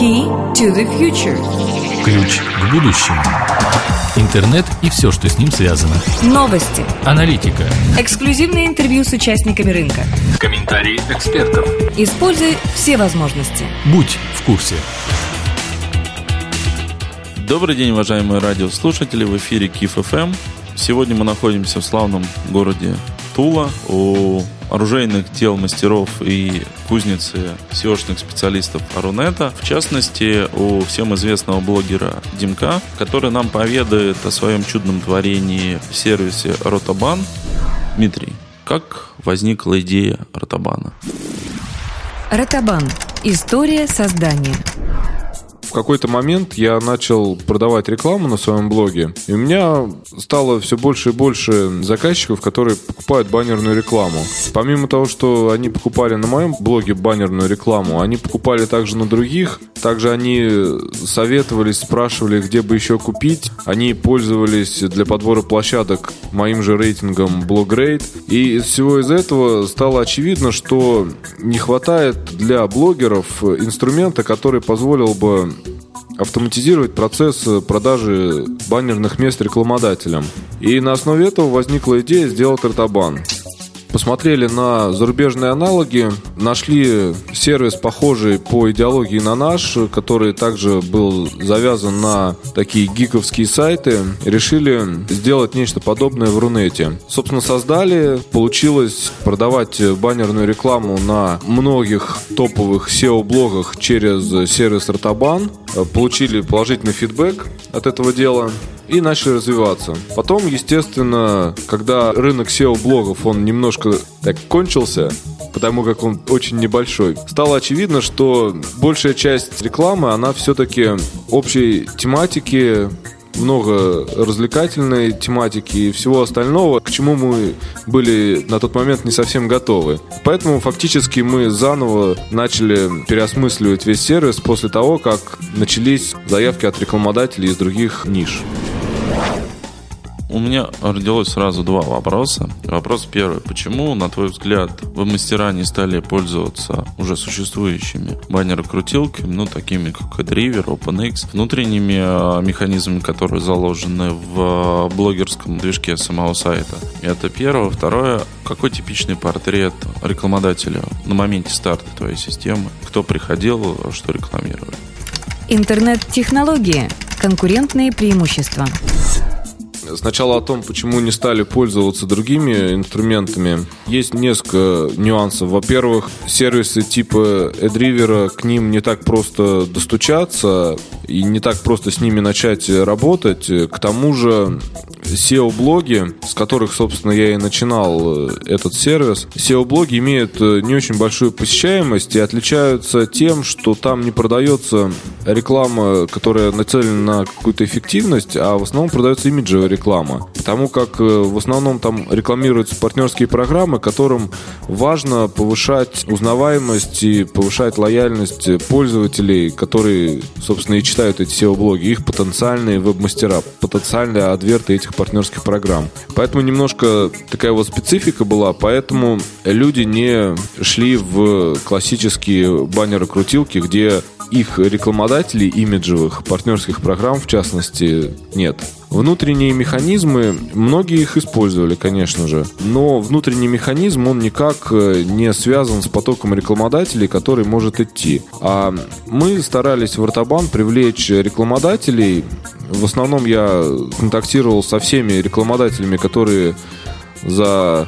Key to the future. Ключ к будущему. Интернет и все, что с ним связано. Новости. Аналитика. Эксклюзивные интервью с участниками рынка. Комментарии экспертов. Используй все возможности. Будь в курсе. Добрый день, уважаемые радиослушатели, в эфире КИФ ФМ. Сегодня мы находимся в славном городе Тула у оружейных дел мастеров и кузницы SEOшных специалистов Арунета. В частности, у всем известного блогера Димка, который нам поведает о своем чудном творении в сервисе Ротабан. Дмитрий, как возникла идея Ротабана? Ротабан. История создания в какой-то момент я начал продавать рекламу на своем блоге, и у меня стало все больше и больше заказчиков, которые покупают баннерную рекламу. Помимо того, что они покупали на моем блоге баннерную рекламу, они покупали также на других, также они советовались, спрашивали, где бы еще купить. Они пользовались для подбора площадок моим же рейтингом BlogRate. И из всего из этого стало очевидно, что не хватает для блогеров инструмента, который позволил бы автоматизировать процесс продажи баннерных мест рекламодателям. И на основе этого возникла идея сделать артобан посмотрели на зарубежные аналоги, нашли сервис, похожий по идеологии на наш, который также был завязан на такие гиковские сайты, решили сделать нечто подобное в Рунете. Собственно, создали, получилось продавать баннерную рекламу на многих топовых SEO-блогах через сервис Ротабан, получили положительный фидбэк от этого дела и начали развиваться. Потом, естественно, когда рынок SEO-блогов, он немножко так кончился, потому как он очень небольшой, стало очевидно, что большая часть рекламы, она все-таки общей тематики, много развлекательной тематики и всего остального, к чему мы были на тот момент не совсем готовы. Поэтому фактически мы заново начали переосмысливать весь сервис после того, как начались заявки от рекламодателей из других ниш. У меня родилось сразу два вопроса. Вопрос первый. Почему, на твой взгляд, веб-мастера не стали пользоваться уже существующими баннерокрутилками, ну, такими как Adriver, OpenX, внутренними э, механизмами, которые заложены в э, блогерском движке самого сайта? Это первое. Второе. Какой типичный портрет рекламодателя на моменте старта твоей системы? Кто приходил, что рекламировали? Интернет-технологии. Конкурентные преимущества. Сначала о том, почему не стали пользоваться другими инструментами. Есть несколько нюансов. Во-первых, сервисы типа AdRiver, к ним не так просто достучаться и не так просто с ними начать работать. К тому же SEO-блоги, с которых, собственно, я и начинал э, этот сервис, SEO-блоги имеют э, не очень большую посещаемость и отличаются тем, что там не продается реклама, которая нацелена на какую-то эффективность, а в основном продается имиджевая реклама. Потому как э, в основном там рекламируются партнерские программы, которым важно повышать узнаваемость и повышать лояльность пользователей, которые, собственно, и читают эти SEO-блоги, их потенциальные веб-мастера, потенциальные адверты этих партнерских программ. Поэтому немножко такая вот специфика была, поэтому люди не шли в классические баннеры-крутилки, где их рекламодателей имиджевых, партнерских программ в частности, нет. Внутренние механизмы, многие их использовали, конечно же, но внутренний механизм, он никак э, не связан с потоком рекламодателей, который может идти. А мы старались в Артабан привлечь рекламодателей. В основном я контактировал со всеми рекламодателями, которые за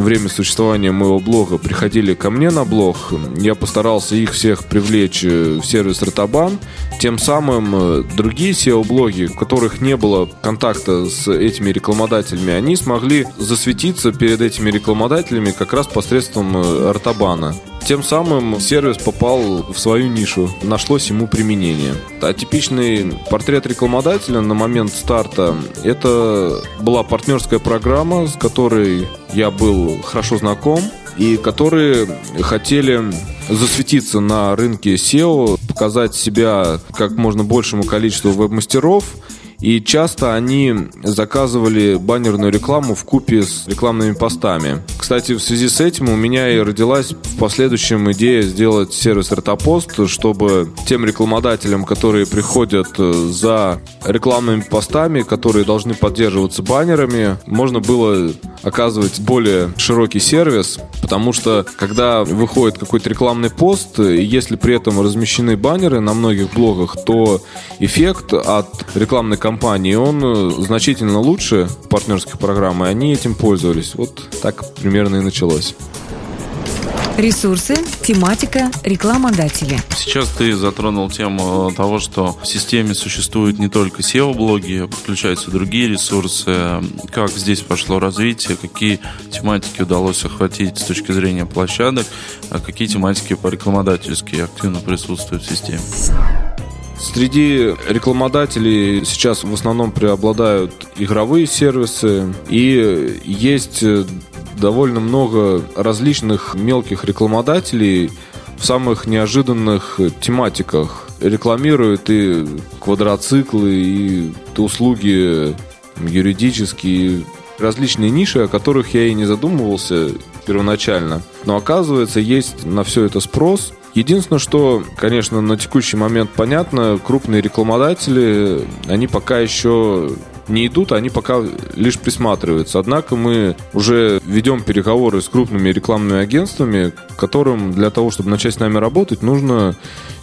время существования моего блога приходили ко мне на блог, я постарался их всех привлечь э, в сервис Ротабан. Тем самым э, другие SEO-блоги, у которых не было контакта с этими рекламодателями, они смогли засветиться перед этими рекламодателями как раз посредством э, Ротабана. Тем самым сервис попал в свою нишу, нашлось ему применение. А типичный портрет рекламодателя на момент старта – это была партнерская программа, с которой я был хорошо знаком, и которые хотели засветиться на рынке SEO, показать себя как можно большему количеству веб-мастеров И часто они заказывали баннерную рекламу в купе с рекламными постами. Кстати, в связи с этим у меня и родилась в последующем идея сделать сервис Ротопост, чтобы тем рекламодателям, которые приходят э, за рекламными постами, которые должны поддерживаться баннерами, можно было оказывать более широкий сервис, потому что когда выходит какой-то рекламный пост, если при этом размещены баннеры на многих блогах, то эффект от рекламной кампании, он значительно лучше партнерских программ, и они этим пользовались. Вот так примерно и началось. Ресурсы, тематика, рекламодатели. Сейчас ты затронул тему того, что в системе существуют не только SEO-блоги, подключаются другие ресурсы. Как здесь пошло развитие, какие тематики удалось охватить с точки зрения площадок, а какие тематики по рекламодательские активно присутствуют в системе? Среди рекламодателей сейчас в основном преобладают игровые сервисы и есть довольно много различных мелких рекламодателей в самых неожиданных тематиках. Рекламируют и квадроциклы, и услуги юридические, различные ниши, о которых я и не задумывался первоначально. Но оказывается, есть на все это спрос. Единственное, что, конечно, на текущий момент понятно, крупные рекламодатели, они пока еще не идут, они пока лишь присматриваются. Однако мы уже ведем переговоры с крупными рекламными агентствами, которым для того, чтобы начать с нами работать, нужно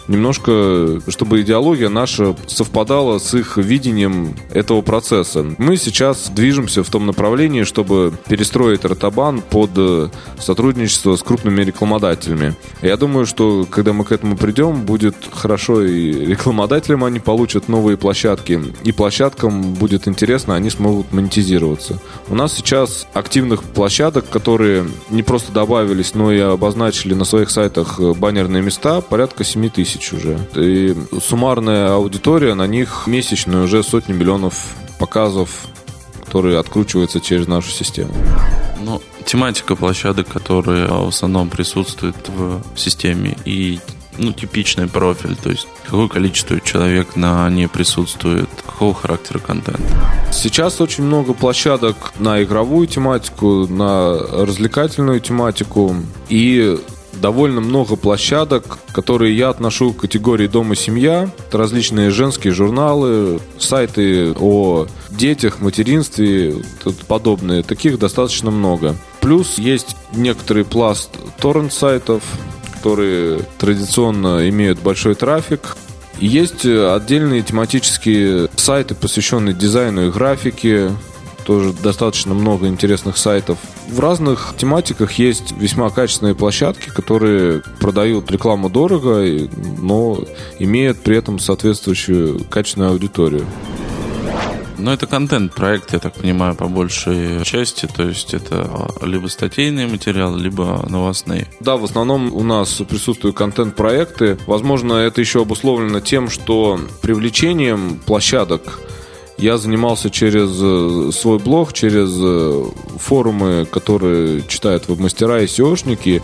немножко, чтобы идеология наша совпадала с их видением этого процесса. Мы сейчас движемся в том направлении, чтобы перестроить Ротабан под э, сотрудничество с крупными рекламодателями. Я думаю, что когда мы к этому придем, будет хорошо и рекламодателям они получат новые площадки, и площадкам будет интересно, они смогут монетизироваться. У нас сейчас активных площадок, которые не просто добавились, но и обозначили на своих сайтах баннерные места, порядка 7 тысяч тысяч уже. И суммарная аудитория на них месячная уже сотни миллионов показов, которые откручиваются через нашу систему. Ну, тематика площадок, которые в основном присутствуют в системе, и ну, типичный профиль, то есть какое количество человек на ней присутствует, какого характера контент. Сейчас очень много площадок на игровую тематику, на развлекательную тематику, и довольно много площадок, которые я отношу к категории «Дом и семья». Это различные женские журналы, сайты о детях, материнстве и подобные. Таких достаточно много. Плюс есть некоторый пласт торрент-сайтов, которые традиционно имеют большой трафик. есть отдельные тематические сайты, посвященные дизайну и графике, тоже достаточно много интересных сайтов. В разных тематиках есть весьма качественные площадки, которые продают рекламу дорого, но имеют при этом соответствующую качественную аудиторию. Ну, это контент-проект, я так понимаю, по большей части. То есть это либо статейные материалы, либо новостные. Да, в основном у нас присутствуют контент-проекты. Возможно, это еще обусловлено тем, что привлечением площадок я занимался через э, свой блог, через э, форумы, которые читают веб-мастера и SEOшники.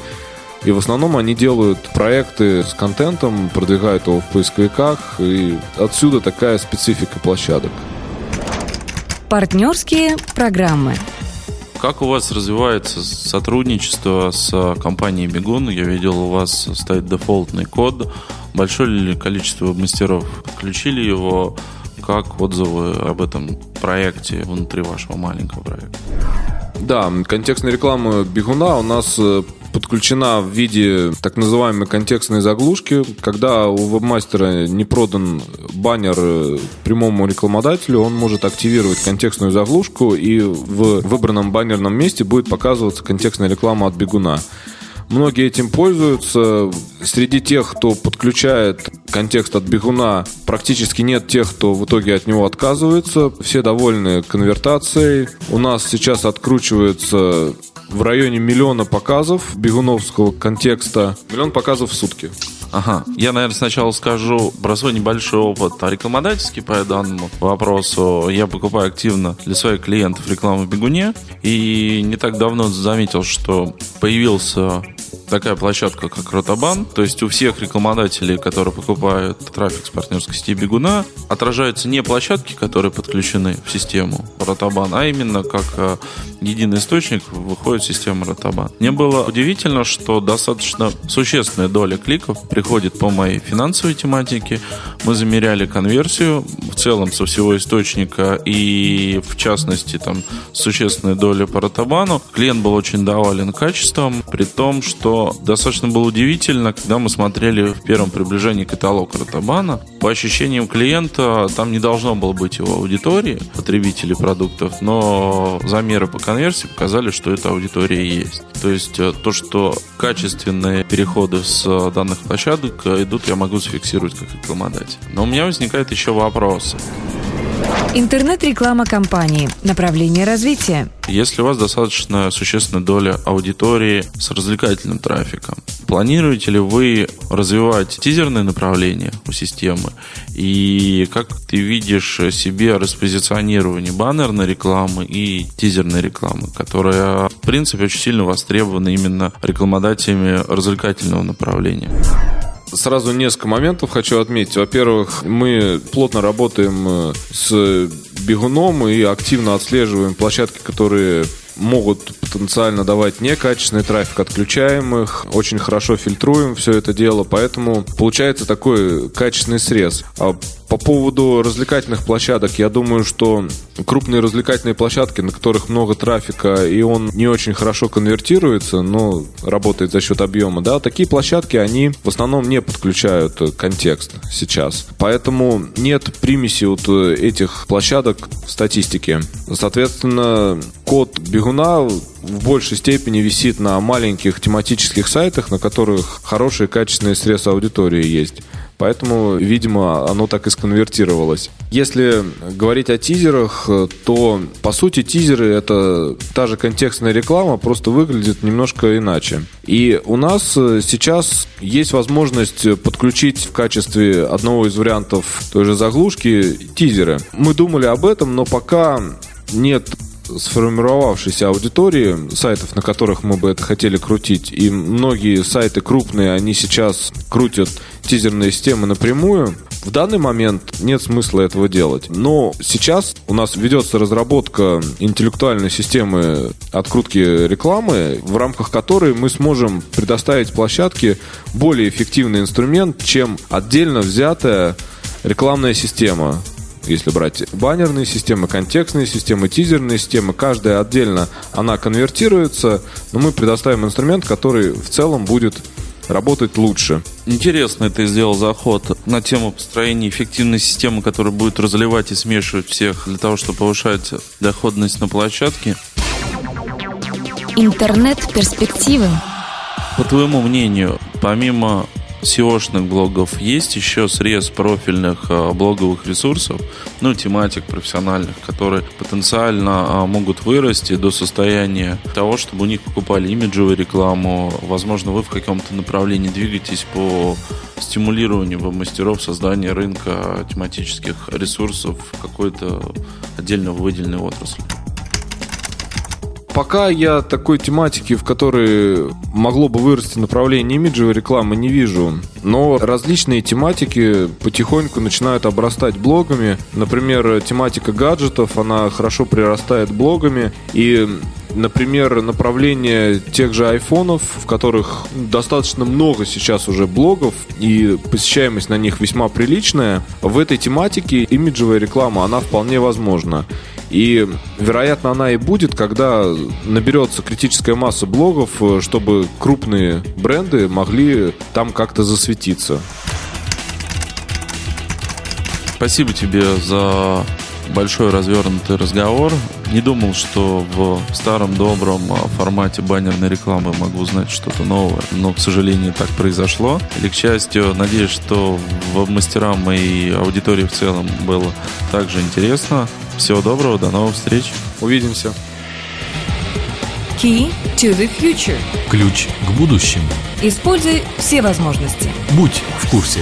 И в основном они делают проекты с контентом, продвигают его в поисковиках, и отсюда такая специфика площадок. Партнерские программы. Как у вас развивается сотрудничество с компанией Бегун? Я видел, у вас стоит дефолтный код. Большое ли количество мастеров подключили его? Как отзывы об этом проекте внутри вашего маленького проекта? Да, контекстная реклама бегуна у нас э, подключена в виде так называемой контекстной заглушки. Когда у вебмастера не продан баннер э, прямому рекламодателю, он может активировать контекстную заглушку, и в выбранном баннерном месте будет показываться контекстная реклама от бегуна. Многие этим пользуются. Среди тех, кто подключает контекст от бегуна, практически нет тех, кто в итоге от него отказывается. Все довольны конвертацией. У нас сейчас откручивается в районе миллиона показов бегуновского контекста. Миллион показов в сутки. Ага. Я, наверное, сначала скажу про свой небольшой опыт рекламодательский по данному вопросу. Я покупаю активно для своих клиентов рекламу в бегуне. И не так давно заметил, что появился такая площадка, как Ротобан. То есть у всех рекламодателей, которые покупают трафик с партнерской сети Бегуна, отражаются не площадки, которые подключены в систему Ротобан, а именно как э, единый источник выходит система Ротобан. Мне было удивительно, что достаточно существенная доля кликов приходит по моей финансовой тематике. Мы замеряли конверсию в целом со всего источника и в частности там существенная доля по Ротобану. Клиент был очень доволен качеством, при том, что достаточно было удивительно, когда мы смотрели в первом приближении каталог Ротобана. По ощущениям клиента, там не должно было быть его аудитории, потребителей продуктов, но замеры по конверсии показали, что эта аудитория есть. То есть э, то, что качественные переходы с данных площадок идут, я могу зафиксировать как рекламодатель. Но у меня возникает еще вопрос. Интернет-реклама компании. Направление развития. Если у вас достаточно существенная доля аудитории с развлекательным трафиком, планируете ли вы развивать тизерное направление у системы? И как ты видишь себе распозиционирование баннерной рекламы и тизерной рекламы, которая, в принципе, очень сильно востребована именно рекламодателями развлекательного направления? Сразу несколько моментов хочу отметить. Во-первых, мы плотно работаем э, с бегуном и активно отслеживаем площадки, которые могут потенциально давать некачественный трафик, отключаем их, очень хорошо фильтруем все это дело, поэтому получается такой качественный срез. А по поводу развлекательных площадок, я думаю, что крупные развлекательные площадки, на которых много трафика, и он не очень хорошо конвертируется, но работает за счет объема, да, такие площадки, они в основном не подключают контекст сейчас. Поэтому нет примеси вот этих площадок в статистике. Соответственно, код бегуна в большей степени висит на маленьких тематических сайтах, на которых хорошие качественные средства аудитории есть. Поэтому, видимо, оно так и сконвертировалось. Если говорить о тизерах, то, по сути, тизеры — это та же контекстная реклама, просто выглядит немножко иначе. И у нас сейчас есть возможность подключить в качестве одного из вариантов той же заглушки тизеры. Мы думали об этом, но пока нет сформировавшейся аудитории сайтов, на которых мы бы это хотели крутить. И многие сайты крупные, они сейчас крутят тизерные системы напрямую. В данный момент нет смысла этого делать. Но сейчас у нас ведется разработка интеллектуальной системы открутки рекламы, в рамках которой мы сможем предоставить площадке более эффективный инструмент, чем отдельно взятая рекламная система если брать баннерные системы, контекстные системы, тизерные системы, каждая отдельно она конвертируется, но мы предоставим инструмент, который в целом будет работать лучше. Интересно ты сделал заход на тему построения эффективной системы, которая будет разливать и смешивать всех для того, чтобы повышать доходность на площадке. Интернет-перспективы. По твоему мнению, помимо SEO-шных блогов есть еще срез профильных а, блоговых ресурсов, ну, тематик профессиональных, которые потенциально а, могут вырасти до состояния того, чтобы у них покупали имиджевую рекламу. Возможно, вы в каком-то направлении двигаетесь по стимулированию мастеров создания рынка тематических ресурсов какой-то отдельно выделенной отрасли. Пока я такой тематики, в которой могло бы вырасти направление имиджевой рекламы, не вижу. Но различные тематики потихоньку начинают обрастать блогами. Например, тематика гаджетов, она хорошо прирастает блогами. И например, направление тех же айфонов, в которых достаточно много сейчас уже блогов, и посещаемость на них весьма приличная, в этой тематике имиджевая реклама, она вполне возможна. И, вероятно, она и будет, когда наберется критическая масса блогов, э, чтобы крупные бренды могли там как-то засветиться. Спасибо тебе за большой развернутый разговор. Не думал, что в старом добром а, формате баннерной рекламы могу узнать что-то новое, но, к сожалению, так произошло. Или, к счастью, надеюсь, что в мастерам и аудитории в целом было также интересно. Всего доброго, до новых встреч. Увидимся. Key to the future. Ключ к будущему. Используй все возможности. Будь в курсе.